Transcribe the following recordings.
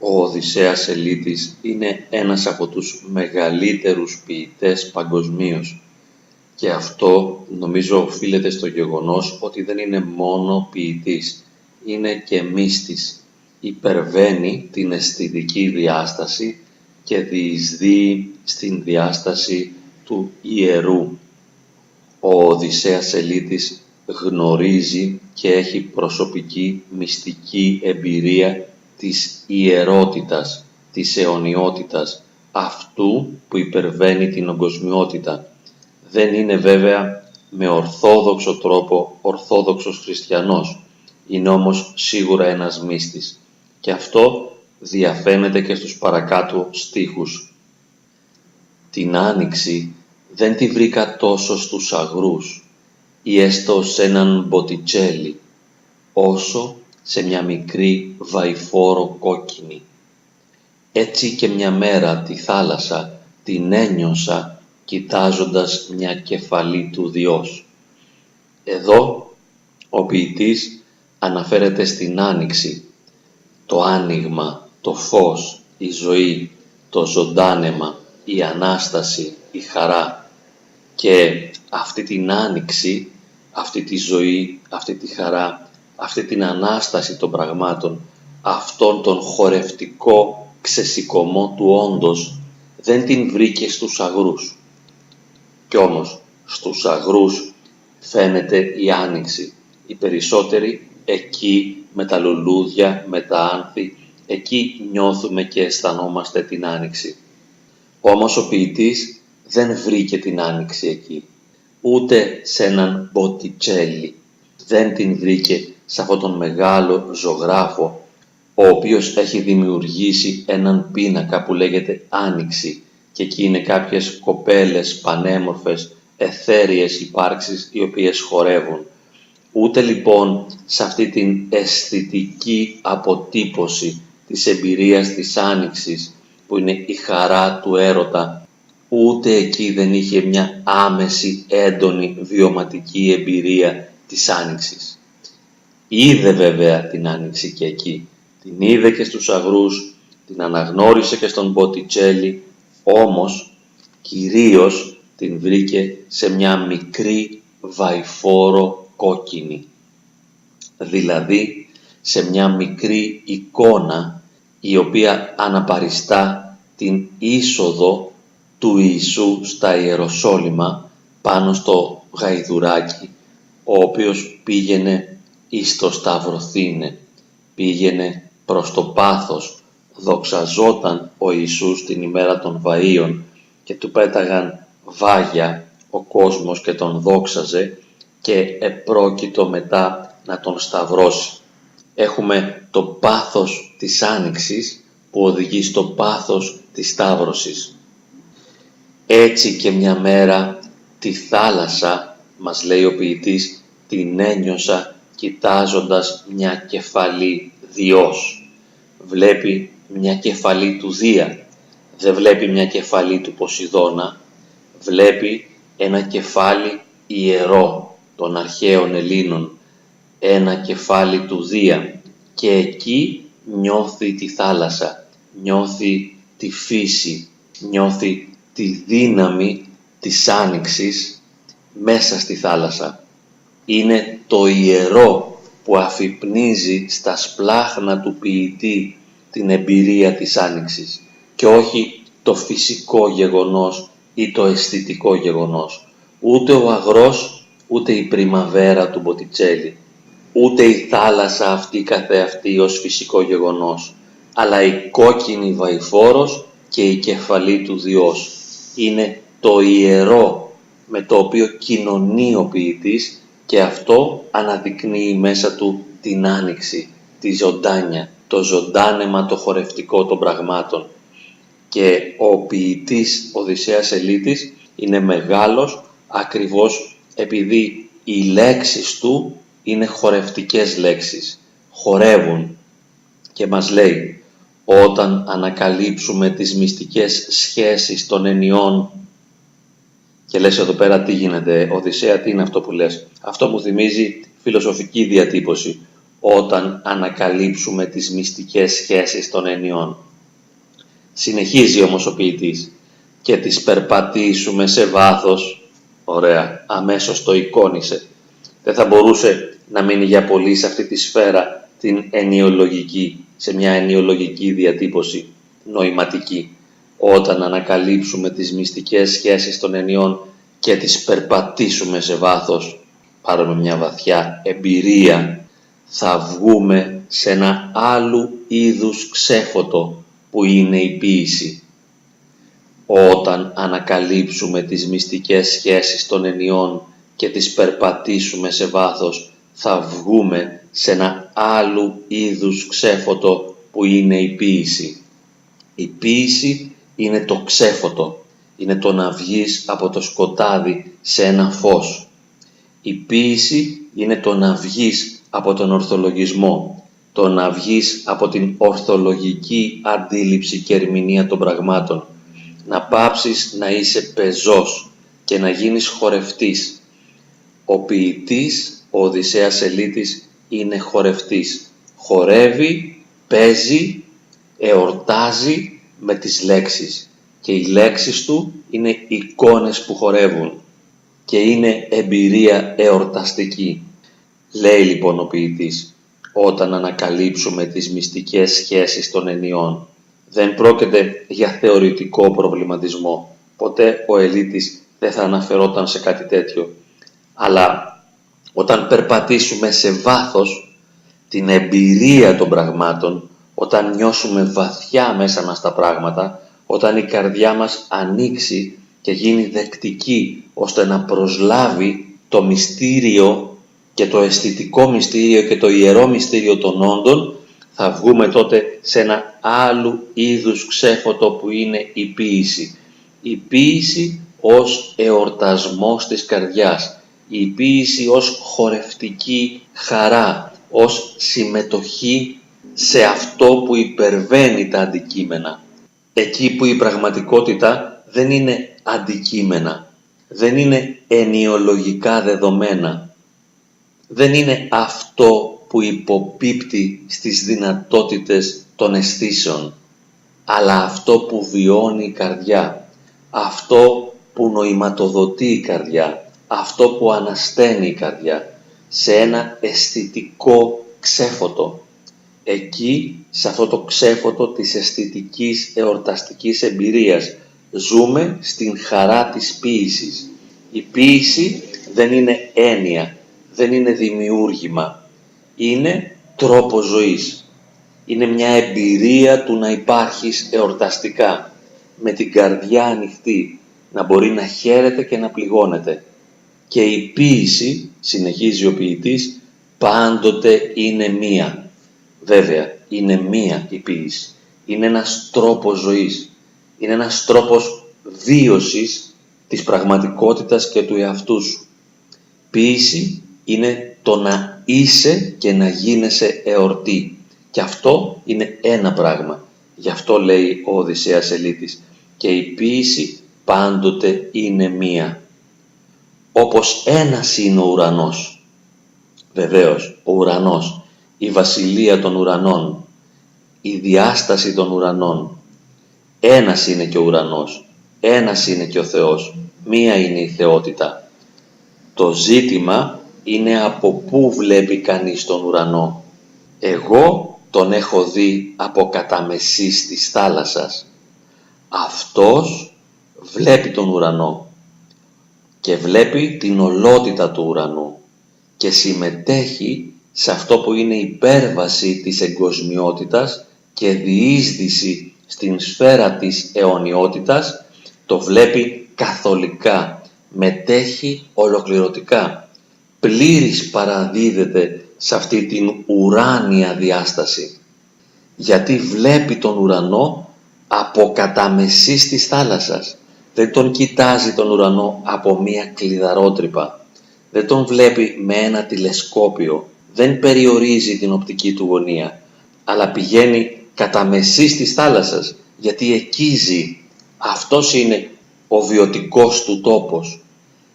Ο Οδυσσέας Ελίτης είναι ένας από τους μεγαλύτερους ποιητές παγκοσμίως και αυτό νομίζω οφείλεται στο γεγονός ότι δεν είναι μόνο ποιητής, είναι και μύστης. Υπερβαίνει την αισθητική διάσταση και διεισδύει στην διάσταση του ιερού. Ο Οδυσσέας Ελίτης γνωρίζει και έχει προσωπική μυστική εμπειρία της ιερότητας, της αιωνιότητας, αυτού που υπερβαίνει την ογκοσμιότητα. Δεν είναι βέβαια με ορθόδοξο τρόπο ορθόδοξος χριστιανός, είναι όμως σίγουρα ένας μύστης και αυτό διαφαίνεται και στους παρακάτω στίχους. Την Άνοιξη δεν τη βρήκα τόσο στους αγρούς ή έστω σε έναν μποτιτσέλι, όσο σε μια μικρή βαϊφόρο κόκκινη. Έτσι και μια μέρα τη θάλασσα την ένιωσα κοιτάζοντας μια κεφαλή του Διός. Εδώ ο ποιητής αναφέρεται στην Άνοιξη, το άνοιγμα, το φως, η ζωή, το ζωντάνεμα, η Ανάσταση, η χαρά και αυτή την Άνοιξη, αυτή τη ζωή, αυτή τη χαρά αυτή την Ανάσταση των πραγμάτων, αυτόν τον χορευτικό ξεσηκωμό του όντος, δεν την βρήκε στους αγρούς. Κι όμως, στους αγρούς φαίνεται η Άνοιξη. Οι περισσότεροι εκεί με τα λουλούδια, με τα άνθη, εκεί νιώθουμε και αισθανόμαστε την Άνοιξη. Όμως ο ποιητής δεν βρήκε την Άνοιξη εκεί, ούτε σε έναν μποτιτσέλι. Δεν την βρήκε σε αυτόν τον μεγάλο ζωγράφο ο οποίος έχει δημιουργήσει έναν πίνακα που λέγεται Άνοιξη και εκεί είναι κάποιες κοπέλες πανέμορφες, εθέριες υπάρξεις οι οποίες χορεύουν. Ούτε λοιπόν σε αυτή την αισθητική αποτύπωση της εμπειρίας της Άνοιξης που είναι η χαρά του έρωτα ούτε εκεί δεν είχε μια άμεση έντονη βιωματική εμπειρία της Άνοιξης. Είδε βέβαια την άνοιξη και εκεί. Την είδε και στους αγρούς, την αναγνώρισε και στον Μποτιτσέλη, όμως κυρίως την βρήκε σε μια μικρή βαϊφόρο κόκκινη. Δηλαδή σε μια μικρή εικόνα η οποία αναπαριστά την είσοδο του Ιησού στα Ιεροσόλυμα πάνω στο γαϊδουράκι ο οποίος πήγαινε εις το Σταυροθήνε, πήγαινε προς το πάθος, δοξαζόταν ο Ιησούς την ημέρα των Βαΐων και του πέταγαν βάγια ο κόσμος και τον δόξαζε και επρόκειτο μετά να τον σταυρώσει. Έχουμε το πάθος της Άνοιξης που οδηγεί στο πάθος της Σταύρωσης. Έτσι και μια μέρα τη θάλασσα, μας λέει ο ποιητής, την ένιωσα κοιτάζοντας μια κεφαλή Διός. Βλέπει μια κεφαλή του Δία, δεν βλέπει μια κεφαλή του Ποσειδώνα, βλέπει ένα κεφάλι ιερό των αρχαίων Ελλήνων, ένα κεφάλι του Δία. Και εκεί νιώθει τη θάλασσα, νιώθει τη φύση, νιώθει τη δύναμη της άνοιξης μέσα στη θάλασσα είναι το ιερό που αφυπνίζει στα σπλάχνα του ποιητή την εμπειρία της Άνοιξης και όχι το φυσικό γεγονός ή το αισθητικό γεγονός. Ούτε ο αγρός, ούτε η πριμαβέρα του Μποτιτσέλη, ούτε η θάλασσα αυτή καθεαυτή ως φυσικό γεγονός, αλλά η κόκκινη βαϊφόρος και η κεφαλή του Διός. Είναι το ιερό με το οποίο κοινωνεί ο ποιητής και αυτό αναδεικνύει μέσα του την άνοιξη, τη ζωντάνια, το ζωντάνεμα το χορευτικό των πραγμάτων. Και ο ποιητής Οδυσσέας Ελίτης είναι μεγάλος ακριβώς επειδή οι λέξεις του είναι χορευτικές λέξεις, χορεύουν και μας λέει όταν ανακαλύψουμε τις μυστικές σχέσεις των ενιών και λες εδώ πέρα τι γίνεται, Οδυσσέα, τι είναι αυτό που λες. Αυτό μου θυμίζει φιλοσοφική διατύπωση. όταν ανακαλύψουμε τις μυστικές σχέσεις των ενιών. Συνεχίζει όμως ο ποιητής και τις περπατήσουμε σε βάθος. Ωραία, αμέσως το εικόνισε. Δεν θα μπορούσε να μείνει για πολύ σε αυτή τη σφαίρα την ενιολογική, σε μια ενιολογική διατύπωση, νοηματική. Όταν ανακαλύψουμε τις μυστικές σχέσεις των ενιών και τις περπατήσουμε σε βάθος, πάρουμε μια βαθιά εμπειρία, θα βγούμε σε ένα άλλου είδους ξέφωτο που είναι η ποίηση. Όταν ανακαλύψουμε τις μυστικές σχέσεις των ενιών και τις περπατήσουμε σε βάθος, θα βγούμε σε ένα άλλου είδους ξέφωτο που είναι η ποίηση. Η ποίηση είναι το ξέφωτο, είναι το να βγεις από το σκοτάδι σε ένα φως. Η ποίηση είναι το να βγεις από τον ορθολογισμό, το να βγεις από την ορθολογική αντίληψη και ερμηνεία των πραγμάτων, να πάψεις να είσαι πεζός και να γίνεις χορευτής. Ο ποιητής, ο Οδυσσέας Ελίτης, είναι χορευτής. Χορεύει, παίζει, εορτάζει με τις λέξεις και οι λέξεις του είναι εικόνες που χορεύουν και είναι εμπειρία εορταστική. Λέει λοιπόν ο ποιητής, όταν ανακαλύψουμε τις μυστικές σχέσεις των ενιών, δεν πρόκειται για θεωρητικό προβληματισμό. Ποτέ ο ελίτης δεν θα αναφερόταν σε κάτι τέτοιο. Αλλά όταν περπατήσουμε σε βάθος την εμπειρία των πραγμάτων, όταν νιώσουμε βαθιά μέσα μας τα πράγματα, όταν η καρδιά μας ανοίξει και γίνει δεκτική ώστε να προσλάβει το μυστήριο και το αισθητικό μυστήριο και το ιερό μυστήριο των όντων, θα βγούμε τότε σε ένα άλλου είδους ξέφωτο που είναι η ποίηση. Η ποίηση ως εορτασμός της καρδιάς, η ποίηση ως χορευτική χαρά, ως συμμετοχή σε αυτό που υπερβαίνει τα αντικείμενα. Εκεί που η πραγματικότητα δεν είναι αντικείμενα, δεν είναι ενιολογικά δεδομένα, δεν είναι αυτό που υποπίπτει στις δυνατότητες των αισθήσεων, αλλά αυτό που βιώνει η καρδιά, αυτό που νοηματοδοτεί η καρδιά, αυτό που ανασταίνει η καρδιά, σε ένα αισθητικό ξέφωτο. Εκεί, σε αυτό το ξέφωτο της αισθητικής εορταστικής εμπειρίας, ζούμε στην χαρά της ποίησης. Η ποίηση δεν είναι έννοια, δεν είναι δημιούργημα, είναι τρόπο ζωής. Είναι μια εμπειρία του να υπάρχεις εορταστικά, με την καρδιά ανοιχτή, να μπορεί να χαίρεται και να πληγώνεται. Και η ποίηση, συνεχίζει ο ποιητής, πάντοτε είναι μία. Βέβαια, είναι μία η ποίηση. Είναι ένας τρόπος ζωής. Είναι ένας τρόπος βίωσης της πραγματικότητας και του εαυτού σου. Ποίηση είναι το να είσαι και να γίνεσαι εορτή. Και αυτό είναι ένα πράγμα. Γι' αυτό λέει ο Οδυσσέας Ελίτης. Και η ποίηση πάντοτε είναι μία. Όπως ένας είναι ο ουρανός. Βεβαίως, ο ουρανός, η βασιλεία των ουρανών, η διάσταση των ουρανών. Ένας είναι και ο ουρανός, ένας είναι και ο Θεός, μία είναι η θεότητα. Το ζήτημα είναι από πού βλέπει κανείς τον ουρανό. Εγώ τον έχω δει από καταμεσής της θάλασσας. Αυτός βλέπει τον ουρανό και βλέπει την ολότητα του ουρανού και συμμετέχει σε αυτό που είναι υπέρβαση της εγκοσμιότητας και διείσδυση στην σφαίρα της αιωνιότητας, το βλέπει καθολικά, μετέχει ολοκληρωτικά. Πλήρης παραδίδεται σε αυτή την ουράνια διάσταση, γιατί βλέπει τον ουρανό από καταμεσής της θάλασσας. Δεν τον κοιτάζει τον ουρανό από μία κλειδαρότρυπα. Δεν τον βλέπει με ένα τηλεσκόπιο. Δεν περιορίζει την οπτική του γωνία. Αλλά πηγαίνει καταμεσής της θάλασσας γιατί εκεί ζει. Αυτός είναι ο βιωτικός του τόπος.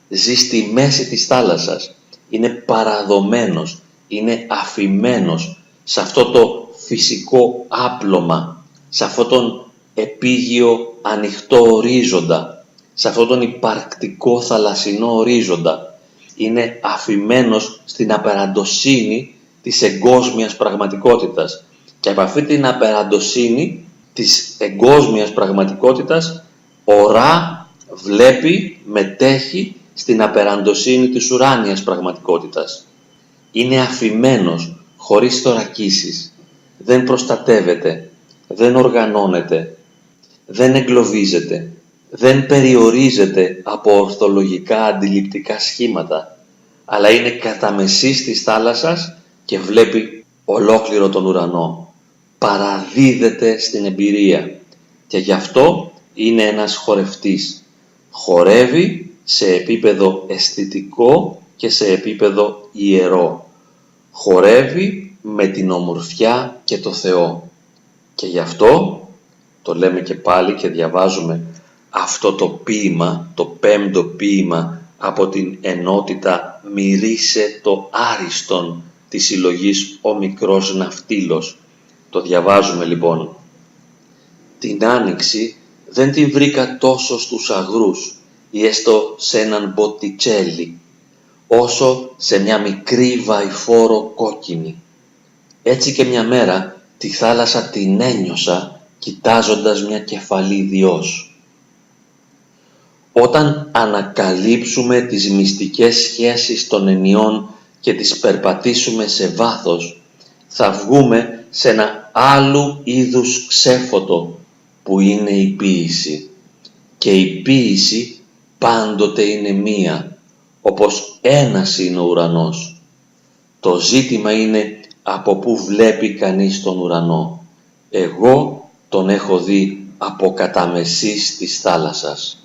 Ζει στη μέση της θάλασσας. Είναι παραδομένος. είναι αφημένος σε αυτό το φυσικό άπλωμα, σε αυτόν τον επίγειο ανοιχτό ορίζοντα, σε αυτόν τον υπαρκτικό θαλασσινό ορίζοντα. Είναι αφημένος στην απεραντοσύνη της εγκόσμιας πραγματικότητας. Και από αυτή την απεραντοσύνη της εγκόσμιας πραγματικότητας ορά, βλέπει, μετέχει στην απεραντοσύνη της ουράνιας πραγματικότητας. Είναι αφημένος, χωρίς θωρακίσεις. Δεν προστατεύεται, δεν οργανώνεται, δεν εγκλωβίζεται, δεν περιορίζεται από ορθολογικά αντιληπτικά σχήματα, αλλά είναι κατά μεσής της θάλασσας και βλέπει ολόκληρο τον ουρανό. Παραδίδεται στην εμπειρία και γι' αυτό είναι ένας χορευτής. Χορεύει σε επίπεδο αισθητικό και σε επίπεδο ιερό. Χορεύει με την ομορφιά και το Θεό. Και γι' αυτό το λέμε και πάλι και διαβάζουμε αυτό το ποίημα, το πέμπτο ποίημα από την ενότητα «Μυρίσε το άριστον» της συλλογής «Ο μικρός ναυτίλος». Το διαβάζουμε λοιπόν. Την Άνοιξη δεν την βρήκα τόσο στους αγρούς ή έστω σε έναν μποτιτσέλι, όσο σε μια μικρή βαϊφόρο κόκκινη. Έτσι και μια μέρα τη θάλασσα την ένιωσα κοιτάζοντας μια κεφαλή διός. Όταν ανακαλύψουμε τις μυστικές σχέσεις των ενιών και τις περπατήσουμε σε βάθος, θα βγούμε σε ένα άλλου είδους ξέφωτο που είναι η ποίηση. Και η ποίηση πάντοτε είναι μία, όπως ένας είναι ο ουρανός. Το ζήτημα είναι από πού βλέπει κανείς τον ουρανό. Εγώ τον έχω δει από κατά μεσής της θάλασσας.